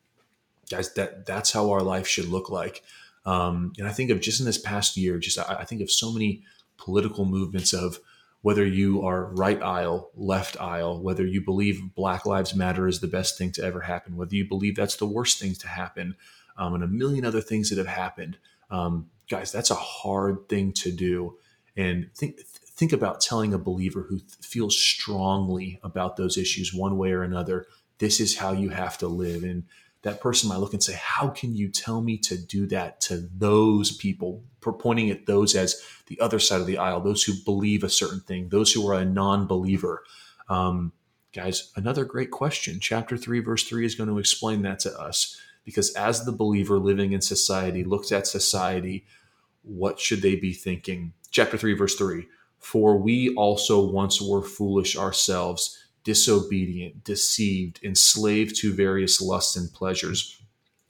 guys, that that's how our life should look like. Um, and I think of just in this past year, just I, I think of so many political movements of whether you are right aisle, left aisle, whether you believe Black Lives Matter is the best thing to ever happen, whether you believe that's the worst thing to happen, um, and a million other things that have happened. Um, guys, that's a hard thing to do. And think think about telling a believer who th- feels strongly about those issues one way or another, this is how you have to live. And that person might look and say, How can you tell me to do that to those people? Pointing at those as the other side of the aisle, those who believe a certain thing, those who are a non believer. Um, guys, another great question. Chapter 3, verse 3 is going to explain that to us because as the believer living in society looks at society, what should they be thinking? Chapter 3, verse 3 For we also once were foolish ourselves disobedient, deceived, enslaved to various lusts and pleasures,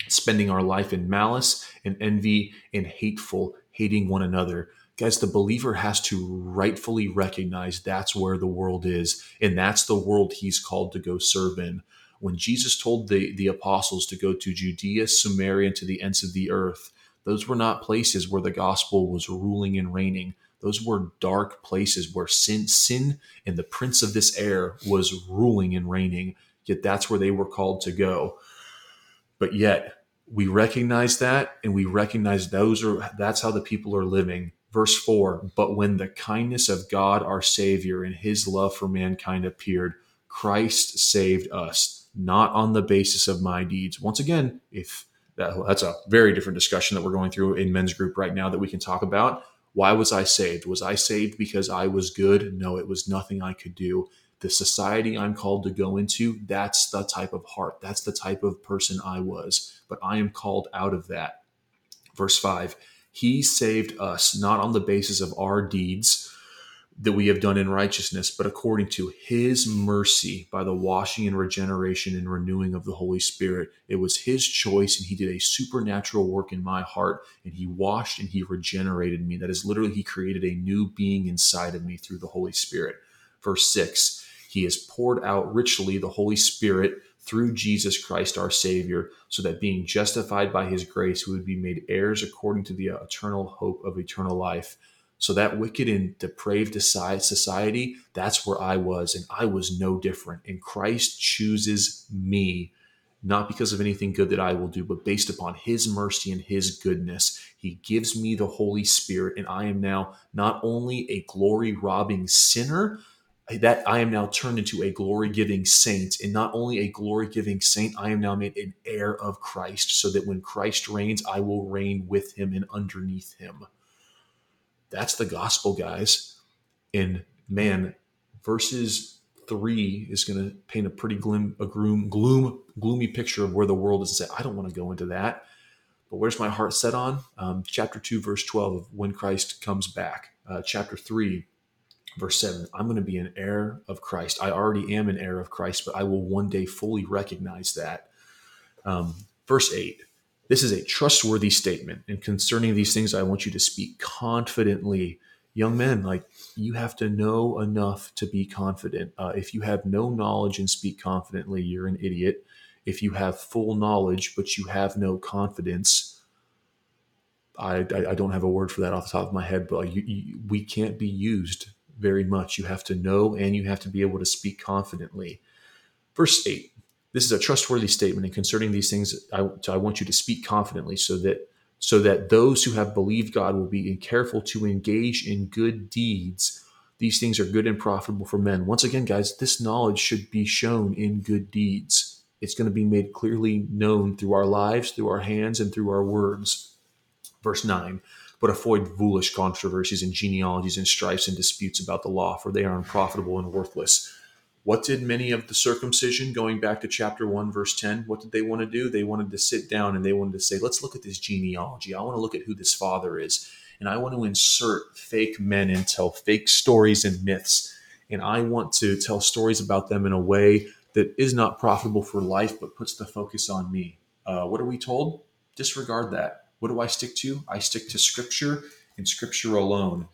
spending our life in malice and envy and hateful, hating one another. Guys, the believer has to rightfully recognize that's where the world is, and that's the world he's called to go serve in. When Jesus told the, the apostles to go to Judea, Samaria, and to the ends of the earth, those were not places where the gospel was ruling and reigning those were dark places where sin, sin and the prince of this air was ruling and reigning. Yet that's where they were called to go. But yet we recognize that and we recognize those are that's how the people are living. Verse 4 But when the kindness of God our Savior and his love for mankind appeared, Christ saved us, not on the basis of my deeds. Once again, if that, that's a very different discussion that we're going through in men's group right now that we can talk about. Why was I saved? Was I saved because I was good? No, it was nothing I could do. The society I'm called to go into, that's the type of heart, that's the type of person I was. But I am called out of that. Verse 5 He saved us not on the basis of our deeds that we have done in righteousness, but according to his mercy by the washing and regeneration and renewing of the Holy Spirit. It was his choice, and he did a supernatural work in my heart, and he washed and he regenerated me. That is literally, he created a new being inside of me through the Holy Spirit. Verse 6 He has poured out richly the Holy Spirit through Jesus Christ our Savior, so that being justified by his grace, we would be made heirs according to the eternal hope of eternal life. So that wicked and depraved society, that's where I was, and I was no different. And Christ chooses me, not because of anything good that I will do, but based upon his mercy and his goodness. He gives me the Holy Spirit, and I am now not only a glory robbing sinner, that I am now turned into a glory giving saint. And not only a glory giving saint, I am now made an heir of Christ, so that when Christ reigns, I will reign with him and underneath him. That's the gospel, guys. And man, verses three is going to paint a pretty gloom, a gloom, gloom, gloomy picture of where the world is and say, I don't want to go into that. But where's my heart set on? Um, chapter 2, verse 12 of when Christ comes back. Uh, chapter 3, verse 7 I'm going to be an heir of Christ. I already am an heir of Christ, but I will one day fully recognize that. Um, verse 8 this is a trustworthy statement. And concerning these things, I want you to speak confidently young men, like you have to know enough to be confident. Uh, if you have no knowledge and speak confidently, you're an idiot. If you have full knowledge but you have no confidence, I, I, I don't have a word for that off the top of my head, but you, you, we can't be used very much. You have to know and you have to be able to speak confidently. Verse 8 this is a trustworthy statement, and concerning these things, I, I want you to speak confidently so that so that those who have believed God will be careful to engage in good deeds. These things are good and profitable for men. Once again, guys, this knowledge should be shown in good deeds. It's going to be made clearly known through our lives, through our hands, and through our words. Verse 9 But avoid foolish controversies and genealogies and strifes and disputes about the law, for they are unprofitable and worthless what did many of the circumcision, going back to chapter 1, verse 10, what did they want to do? They wanted to sit down and they wanted to say, let's look at this genealogy. I want to look at who this father is. And I want to insert fake men and tell fake stories and myths. And I want to tell stories about them in a way that is not profitable for life, but puts the focus on me. Uh, what are we told? Disregard that. What do I stick to? I stick to scripture and scripture alone.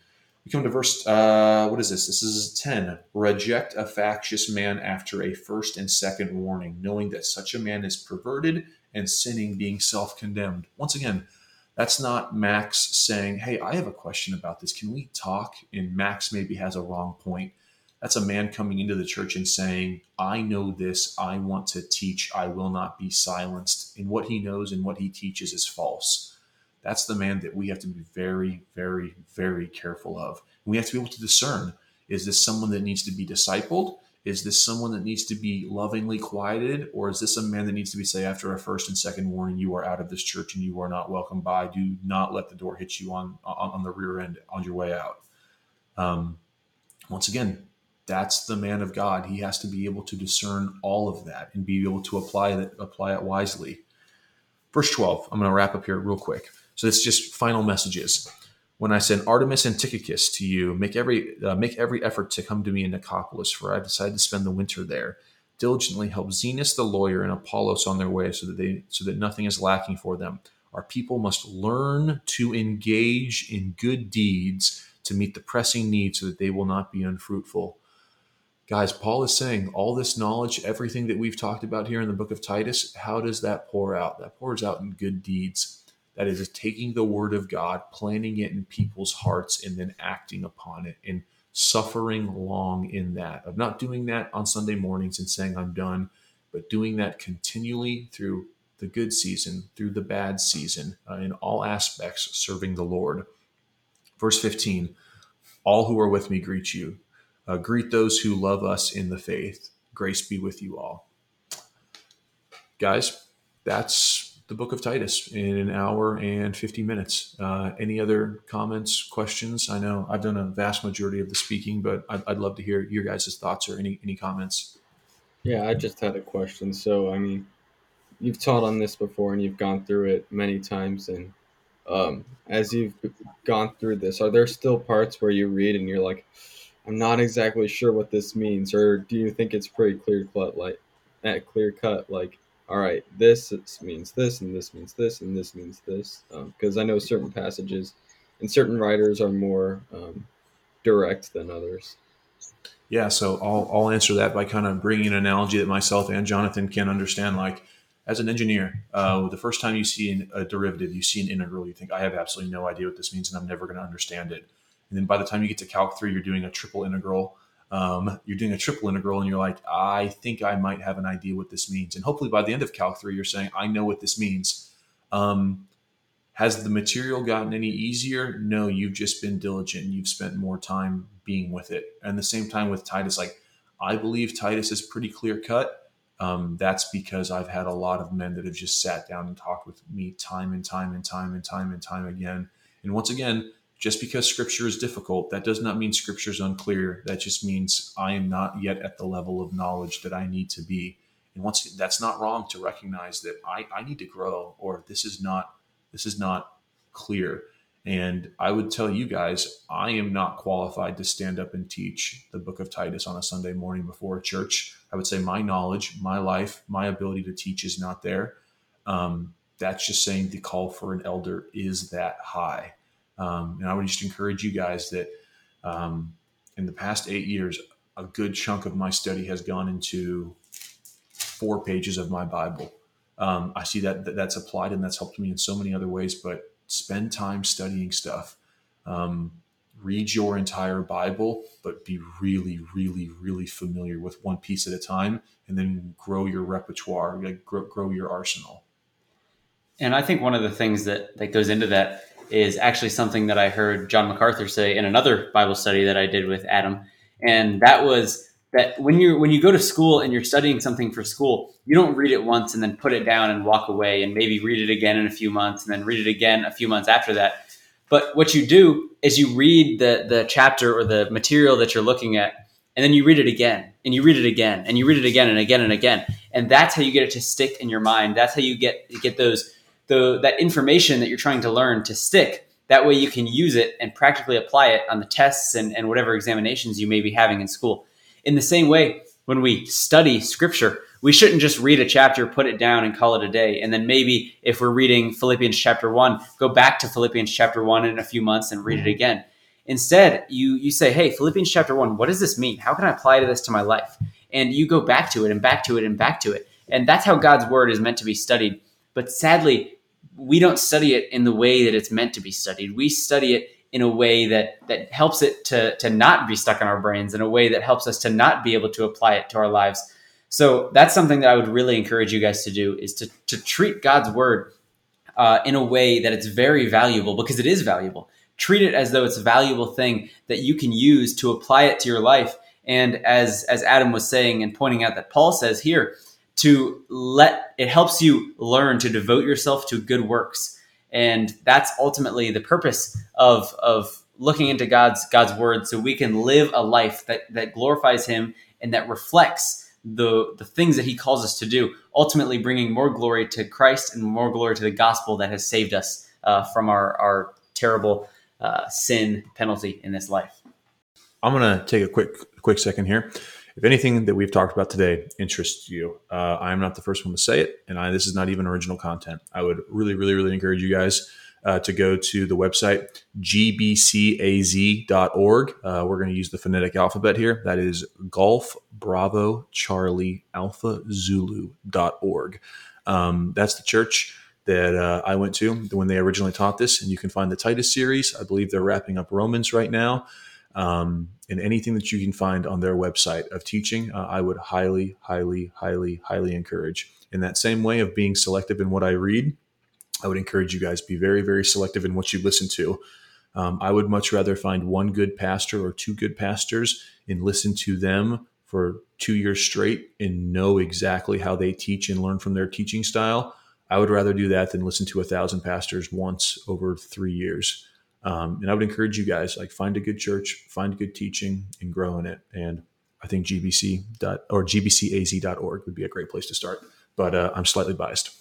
Come to verse, uh, what is this? This is 10. Reject a factious man after a first and second warning, knowing that such a man is perverted and sinning, being self condemned. Once again, that's not Max saying, Hey, I have a question about this. Can we talk? And Max maybe has a wrong point. That's a man coming into the church and saying, I know this. I want to teach. I will not be silenced. And what he knows and what he teaches is false. That's the man that we have to be very, very, very careful of. We have to be able to discern is this someone that needs to be discipled? Is this someone that needs to be lovingly quieted? Or is this a man that needs to be say after a first and second warning, you are out of this church and you are not welcome by? Do not let the door hit you on on, on the rear end on your way out. Um, once again, that's the man of God. He has to be able to discern all of that and be able to apply that apply it wisely. Verse 12, I'm going to wrap up here real quick. So it's just final messages. When I send Artemas and Tychicus to you, make every uh, make every effort to come to me in Nicopolis, for I've decided to spend the winter there. Diligently help Zenas the lawyer and Apollos on their way, so that they so that nothing is lacking for them. Our people must learn to engage in good deeds to meet the pressing needs, so that they will not be unfruitful. Guys, Paul is saying all this knowledge, everything that we've talked about here in the book of Titus, how does that pour out? That pours out in good deeds. That is taking the word of God, planting it in people's hearts, and then acting upon it and suffering long in that, of not doing that on Sunday mornings and saying, I'm done, but doing that continually through the good season, through the bad season, uh, in all aspects, serving the Lord. Verse 15 All who are with me greet you. Uh, greet those who love us in the faith. Grace be with you all. Guys, that's the book of Titus in an hour and 50 minutes. Uh, any other comments, questions? I know I've done a vast majority of the speaking, but I'd, I'd love to hear your guys' thoughts or any, any comments. Yeah, I just had a question. So, I mean, you've taught on this before and you've gone through it many times. And um, as you've gone through this, are there still parts where you read and you're like, I'm not exactly sure what this means? Or do you think it's pretty clear cut, like, that clear cut, like, all right, this means this, and this means this, and this means this. Because um, I know certain passages and certain writers are more um, direct than others. Yeah, so I'll, I'll answer that by kind of bringing an analogy that myself and Jonathan can understand. Like, as an engineer, uh, the first time you see a derivative, you see an integral, you think, I have absolutely no idea what this means, and I'm never going to understand it. And then by the time you get to Calc 3, you're doing a triple integral um, you're doing a triple integral and you're like, I think I might have an idea what this means. And hopefully by the end of Calc 3, you're saying, I know what this means. Um, has the material gotten any easier? No, you've just been diligent. and You've spent more time being with it. And the same time with Titus, like, I believe Titus is pretty clear cut. Um, that's because I've had a lot of men that have just sat down and talked with me time and time and time and time and time again. And once again, just because scripture is difficult, that does not mean scripture is unclear. That just means I am not yet at the level of knowledge that I need to be. And once that's not wrong to recognize that I, I need to grow or this is not this is not clear. And I would tell you guys, I am not qualified to stand up and teach the book of Titus on a Sunday morning before a church. I would say my knowledge, my life, my ability to teach is not there. Um, that's just saying the call for an elder is that high. Um, and I would just encourage you guys that Um, in the past eight years, a good chunk of my study has gone into four pages of my Bible. Um, I see that, that that's applied and that's helped me in so many other ways. But spend time studying stuff. Um, read your entire Bible, but be really, really, really familiar with one piece at a time, and then grow your repertoire, like grow, grow your arsenal. And I think one of the things that, that goes into that is actually something that I heard John MacArthur say in another Bible study that I did with Adam. And that was that when you when you go to school and you're studying something for school, you don't read it once and then put it down and walk away and maybe read it again in a few months and then read it again a few months after that. But what you do is you read the the chapter or the material that you're looking at and then you read it again and you read it again and you read it again and again and again. And that's how you get it to stick in your mind. That's how you get get those the that information that you're trying to learn to stick. That way you can use it and practically apply it on the tests and, and whatever examinations you may be having in school. In the same way, when we study scripture, we shouldn't just read a chapter, put it down, and call it a day. And then maybe if we're reading Philippians chapter one, go back to Philippians chapter one in a few months and read it mm-hmm. again. Instead, you you say, "Hey, Philippians chapter one, what does this mean? How can I apply to this to my life?" And you go back to it and back to it and back to it. And that's how God's word is meant to be studied. But sadly, we don't study it in the way that it's meant to be studied. We study it in a way that that helps it to to not be stuck in our brains, in a way that helps us to not be able to apply it to our lives. So that's something that I would really encourage you guys to do is to to treat God's word uh, in a way that it's very valuable because it is valuable. Treat it as though it's a valuable thing that you can use to apply it to your life. And as as Adam was saying and pointing out that Paul says here, to let it helps you learn to devote yourself to good works. And that's ultimately the purpose of of looking into god's god's word so we can live a life that that glorifies him and that reflects the the things that he calls us to do ultimately bringing more glory to christ and more glory to the gospel that has saved us uh, from our our terrible uh, sin penalty in this life. I'm to take a quick quick second here if anything that we've talked about today interests you, uh, I am not the first one to say it, and I, this is not even original content. I would really, really, really encourage you guys uh, to go to the website gbcaz.org. Uh, we're going to use the phonetic alphabet here. That is Golf Bravo Charlie Alpha Zulu.org. Um, that's the church that uh, I went to when they originally taught this, and you can find the Titus series. I believe they're wrapping up Romans right now um, and anything that you can find on their website of teaching, uh, I would highly, highly, highly, highly encourage. In that same way of being selective in what I read, I would encourage you guys be very, very selective in what you listen to. Um, I would much rather find one good pastor or two good pastors and listen to them for two years straight and know exactly how they teach and learn from their teaching style. I would rather do that than listen to a thousand pastors once over three years. Um, and I would encourage you guys like find a good church, find good teaching, and grow in it. And I think GBC dot or gbcaz.org would be a great place to start. But uh, I'm slightly biased.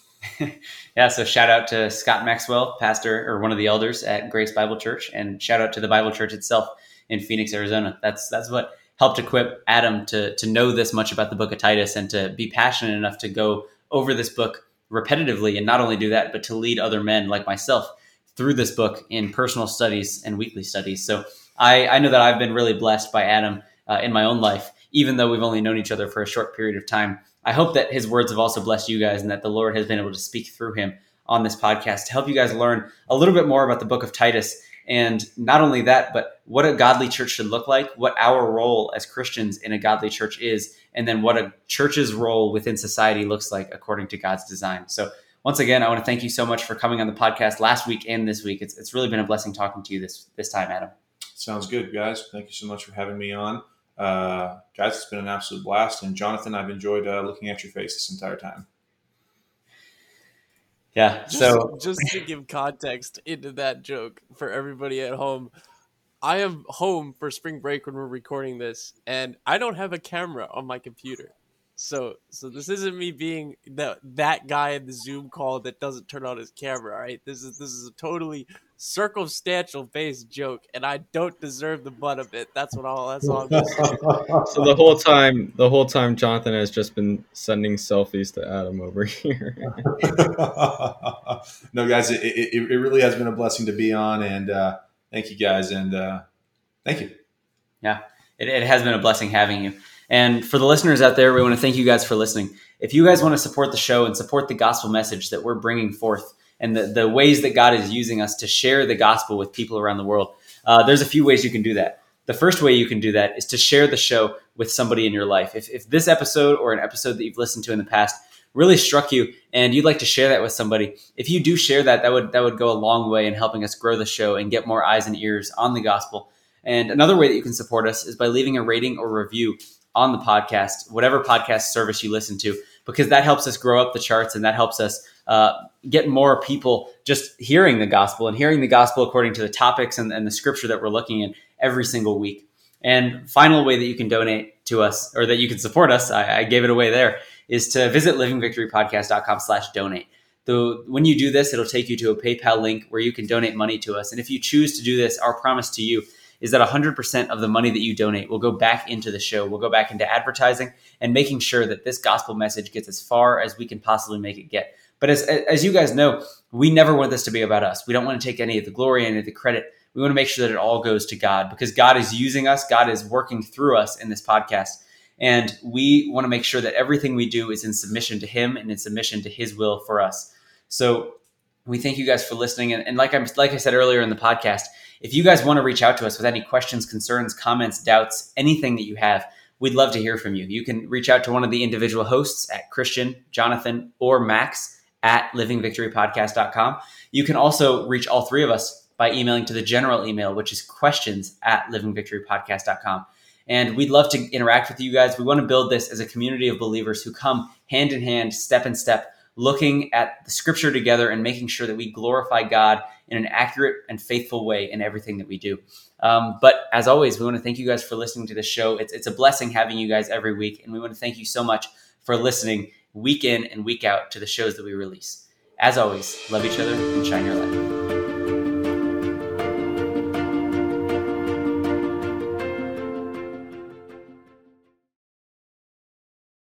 yeah, so shout out to Scott Maxwell, pastor or one of the elders at Grace Bible Church, and shout out to the Bible Church itself in Phoenix, Arizona. That's that's what helped equip Adam to to know this much about the book of Titus and to be passionate enough to go over this book repetitively and not only do that, but to lead other men like myself through this book in personal studies and weekly studies. So I, I know that I've been really blessed by Adam uh, in my own life, even though we've only known each other for a short period of time. I hope that his words have also blessed you guys and that the Lord has been able to speak through him on this podcast to help you guys learn a little bit more about the book of Titus. And not only that, but what a godly church should look like, what our role as Christians in a godly church is, and then what a church's role within society looks like according to God's design. So once again, I want to thank you so much for coming on the podcast last week and this week. It's, it's really been a blessing talking to you this this time, Adam. Sounds good, guys. Thank you so much for having me on. Uh, guys, it's been an absolute blast. And Jonathan, I've enjoyed uh, looking at your face this entire time. Yeah. Just, so just to give context into that joke for everybody at home, I am home for spring break when we're recording this, and I don't have a camera on my computer. So so this isn't me being that that guy in the Zoom call that doesn't turn on his camera, right? This is this is a totally circumstantial based joke, and I don't deserve the butt of it. That's what all. That's all. I'm saying. So the whole time, the whole time, Jonathan has just been sending selfies to Adam over here. no, guys, it, it, it really has been a blessing to be on, and uh, thank you guys, and uh, thank you. Yeah, it, it has been a blessing having you. And for the listeners out there, we want to thank you guys for listening. If you guys want to support the show and support the gospel message that we're bringing forth and the, the ways that God is using us to share the gospel with people around the world, uh, there's a few ways you can do that. The first way you can do that is to share the show with somebody in your life. If, if this episode or an episode that you've listened to in the past really struck you and you'd like to share that with somebody, if you do share that, that would that would go a long way in helping us grow the show and get more eyes and ears on the gospel. And another way that you can support us is by leaving a rating or review on the podcast, whatever podcast service you listen to, because that helps us grow up the charts and that helps us uh, get more people just hearing the gospel and hearing the gospel according to the topics and, and the scripture that we're looking at every single week. And final way that you can donate to us or that you can support us, I, I gave it away there, is to visit livingvictorypodcast.com slash donate. The, when you do this, it'll take you to a PayPal link where you can donate money to us. And if you choose to do this, our promise to you is that 100% of the money that you donate will go back into the show, will go back into advertising and making sure that this gospel message gets as far as we can possibly make it get. But as, as you guys know, we never want this to be about us. We don't want to take any of the glory, any of the credit. We want to make sure that it all goes to God because God is using us, God is working through us in this podcast. And we want to make sure that everything we do is in submission to Him and in submission to His will for us. So we thank you guys for listening. And, and like I like I said earlier in the podcast, if you guys want to reach out to us with any questions, concerns, comments, doubts, anything that you have, we'd love to hear from you. You can reach out to one of the individual hosts at Christian, Jonathan, or Max at livingvictorypodcast.com. You can also reach all three of us by emailing to the general email, which is questions at livingvictorypodcast.com. And we'd love to interact with you guys. We want to build this as a community of believers who come hand in hand, step in step, looking at the scripture together and making sure that we glorify God in an accurate and faithful way in everything that we do. Um, but as always, we want to thank you guys for listening to the show. It's, it's a blessing having you guys every week. And we want to thank you so much for listening week in and week out to the shows that we release. As always, love each other and shine your light.